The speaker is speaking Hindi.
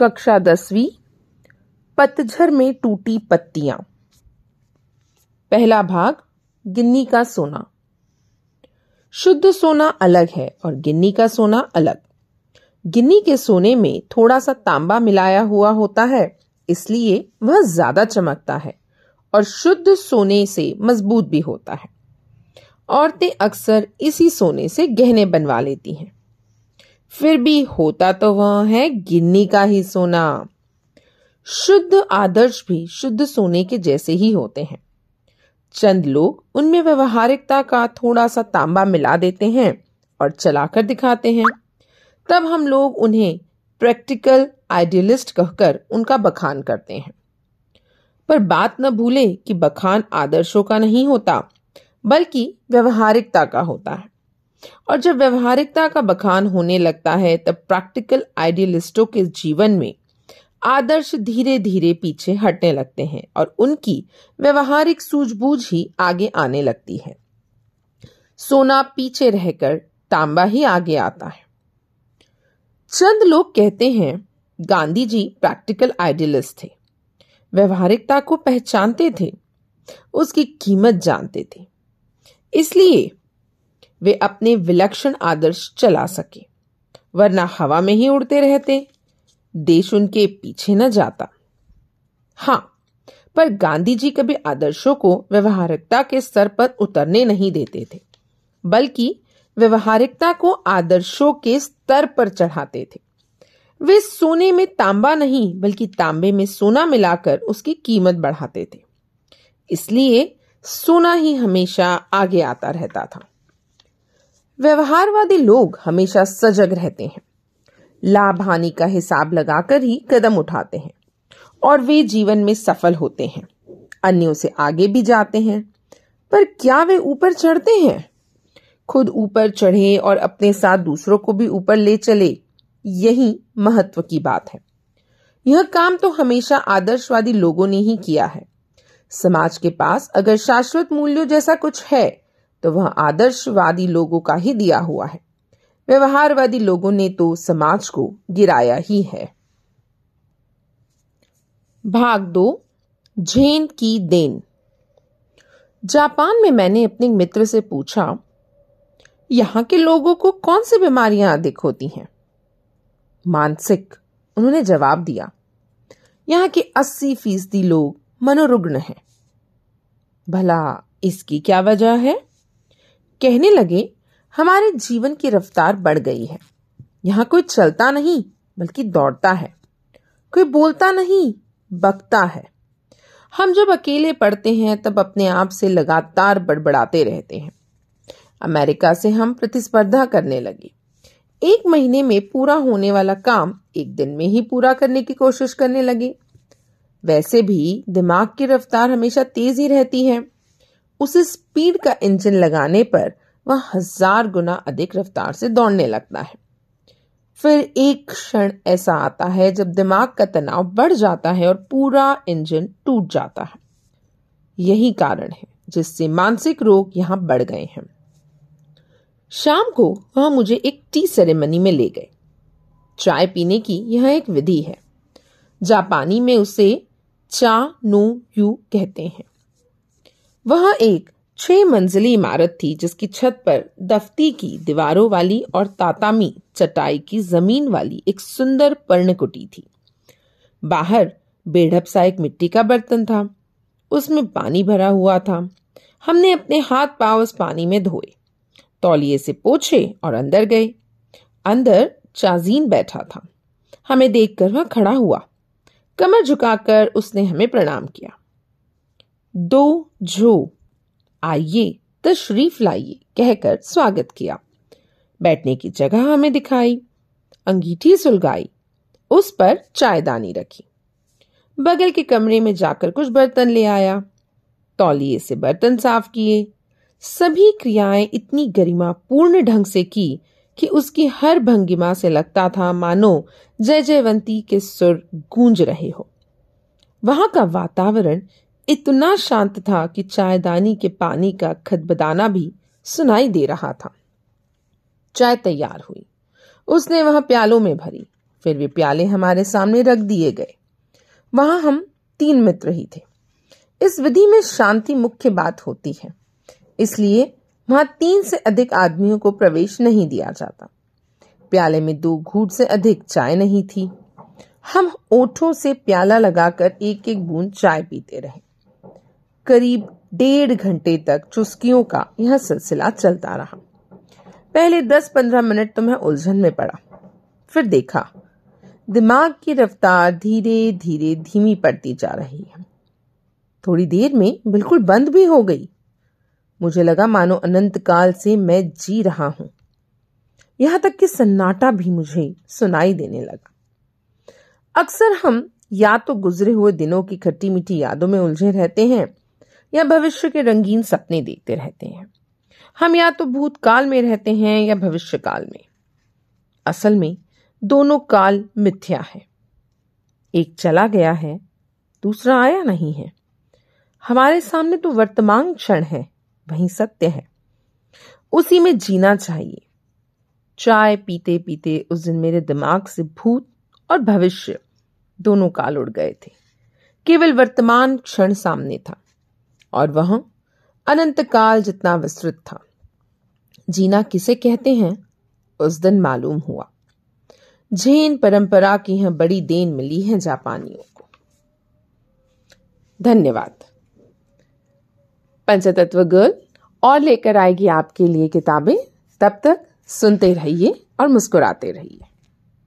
कक्षा दसवीं, पतझर में टूटी पत्तियाँ। पहला भाग, गिन्नी का सोना। शुद्ध सोना अलग है और गिन्नी का सोना अलग। गिन्नी के सोने में थोड़ा सा तांबा मिलाया हुआ होता है, इसलिए वह ज़्यादा चमकता है और शुद्ध सोने से मज़बूत भी होता है। औरतें अक्सर इसी सोने से गहने बनवा लेती हैं। फिर भी होता तो वह है, गिन्नी का ही सोना। शुद्ध आदर्श भी शुद्ध सोने के जैसे ही होते हैं। चंद लोग उनमें व्यवहारिकता का थोड़ा सा तांबा मिला देते हैं और चलाकर दिखाते हैं। तब हम लोग उन्हें प्रैक्टिकल आइडियलिस्ट कहकर उनका बखान करते हैं। पर बात न भूले कि बखान आदर्शों का नहीं होता, बल्कि व्यवहारिकता का होता है। और जब व्यवहारिकता का बखान होने लगता है, तब प्रैक्टिकल आइडियलिस्टों के जीवन में आदर्श धीरे धीरे पीछे हटने लगते हैं और उनकी व्यवहारिक सूझबूझ ही आगे आने लगती है। सोना पीछे रहकर तांबा ही आगे आता है। चंद लोग कहते हैं, गांधी जी प्रैक्टिकल आइडियलिस्ट थे। व्यवहारिकता को पहचानते थे। उसकी कीमत जानते थे। इसलिए वे अपने विलक्षण आदर्श चला सके, वरना हवा में ही उड़ते रहते, देश उनके पीछे न जाता। हाँ पर गांधी जी कभी आदर्शों को व्यवहारिकता के स्तर पर उतरने नहीं देते थे, बल्कि व्यवहारिकता को आदर्शों के स्तर पर चढ़ाते थे। वे सोने में तांबा नहीं, बल्कि तांबे में सोना मिलाकर उसकी कीमत बढ़ाते थे। इसलिए सोना ही हमेशा आगे आता रहता था। व्यवहारवादी लोग हमेशा सजग रहते हैं। लाभ हानि का हिसाब लगाकर ही कदम उठाते हैं और वे जीवन में सफल होते हैं। अन्यों से आगे भी जाते हैं। पर क्या वे ऊपर चढ़ते हैं? खुद ऊपर चढ़े और अपने साथ दूसरों को भी ऊपर ले चले, यही महत्व की बात है। यह काम तो हमेशा आदर्शवादी लोगों ने ही किया है। समाज के पास अगर शाश्वत मूल्यों जैसा कुछ है तो वह आदर्शवादी लोगों का ही दिया हुआ है। व्यवहारवादी लोगों ने तो समाज को गिराया ही है। भाग दो झेन की देन। जापान में मैंने अपने मित्र से पूछा, यहाँ के लोगों को कौन सी बीमारियाँ अधिक होती हैं? मानसिक, उन्होंने जवाब दिया, यहाँ के अस्सी फ़ीसदी लोग मनोरुग्ण हैं। भला इसकी क्या वजह है? कहने लगे, हमारे जीवन की रफ्तार बढ़ गई है। यहाँ कोई चलता नहीं, बल्कि दौड़ता है। कोई बोलता नहीं, बकता है। हम जब अकेले पढ़ते हैं, तब अपने आप से लगातार बड़बड़ाते रहते हैं। अमेरिका से हम प्रतिस्पर्धा करने लगे। एक महीने में पूरा होने वाला काम एक दिन में ही पूरा करने की कोशिश करने लगे। वैसे भी दिमाग की रफ्तार हमेशा तेज ही रहती है। उस स्पीड का इंजन लगाने पर वह हज़ार गुना अधिक रफ्तार से दौड़ने लगता है। फिर एक क्षण ऐसा आता है जब दिमाग का तनाव बढ़ जाता है और पूरा इंजन टूट जाता है। यही कारण है जिससे मानसिक रोग यहाँ बढ़ गए हैं। शाम को वह मुझे एक टी सेरेमनी में ले गए। चाय पीने की यह एक विधि है। जापानी में उसे चा नो यू कहते हैं। वह एक छह मंजिली इमारत थी, जिसकी छत पर दफ्ती की दीवारों वाली और तातामी चटाई की ज़मीन वाली एक सुंदर पर्णकुटी थी। बाहर बेढ़प सा एक मिट्टी का बर्तन था। उसमें पानी भरा हुआ था। हमने अपने हाथ पाव उस पानी में धोए। तौलिए से पोछे और अंदर गए। अंदर चाजीन बैठा था। हमें देखकर वह खड़ा हुआ। कमर झुकाकर उसने हमें प्रणाम किया। दो झो। आइए तशरीफ़ लाइए, कहकर स्वागत किया। बैठने की जगह हमें दिखाई। अंगीठी सुलगाई। उस पर चायदानी रखी। बगल के कमरे में जाकर कुछ बर्तन ले आया। तौलिए से बर्तन साफ़ किए। सभी क्रियाएँ इतनी गरिमा पूर्ण ढंग से की कि उसकी हर भंगिमा से लगता था, मानो जय जयवंती के सुर गूंज रहे हो। वहाँ का वातावरण इतना शांत था कि चायदानी के पानी का खदबदाना भी सुनाई दे रहा था। चाय तैयार हुई। उसने वह प्यालों में भरी। फिर वे प्याले हमारे सामने रख दिए गए। वहाँ हम तीन मित्र ही थे। इस विधि में शांति मुख्य बात होती है। इसलिए वहाँ तीन से अधिक आदमियों को प्रवेश नहीं दिया जाता। प्याले में दो घूट से अधिक चाय नहीं थी। हम ओठों से प्याला लगाकर एक एक बूंद चाय पीते रहे। करीब डेढ़ घंटे तक चुस्कियों का यह सिलसिला चलता रहा। पहले दस पंद्रह मिनट तो मैं उलझन में पड़ा। फिर देखा, दिमाग की रफ्तार धीरे धीरे धीमी पड़ती जा रही है। थोड़ी देर में बिल्कुल बंद भी हो गई। मुझे लगा, मानो अनंत काल से मैं जी रहा हूँ। यहाँ तक कि सन्नाटा भी मुझे सुनाई देने लगा। अक्सर हम या तो गुजरे हुए दिनों की खट्टी मीठी यादों में उलझे रहते हैं या भविष्य के रंगीन सपने देखते रहते हैं। हम या तो भूतकाल में रहते हैं या भविष्य काल में। असल में, दोनों काल मिथ्या है। एक चला गया है, दूसरा आया नहीं है। हमारे सामने तो वर्तमान क्षण है, वही सत्य है। उसी में जीना चाहिए। चाय पीते पीते उस दिन मेरे दिमाग से भूत और भविष्य दोनों काल उड़ गए थे। केवल वर्तमान क्षण सामने था। और वह अनंत काल जितना विस्तृत था। जीना किसे कहते हैं? उस दिन मालूम हुआ। जैन परंपरा की यह बड़ी देन मिली है जापानियों को। धन्यवाद। पंचतत्व गर्ल, और लेकर आएगी आपके लिए किताबें। तब तक सुनते रहिए और मुस्कुराते रहिए।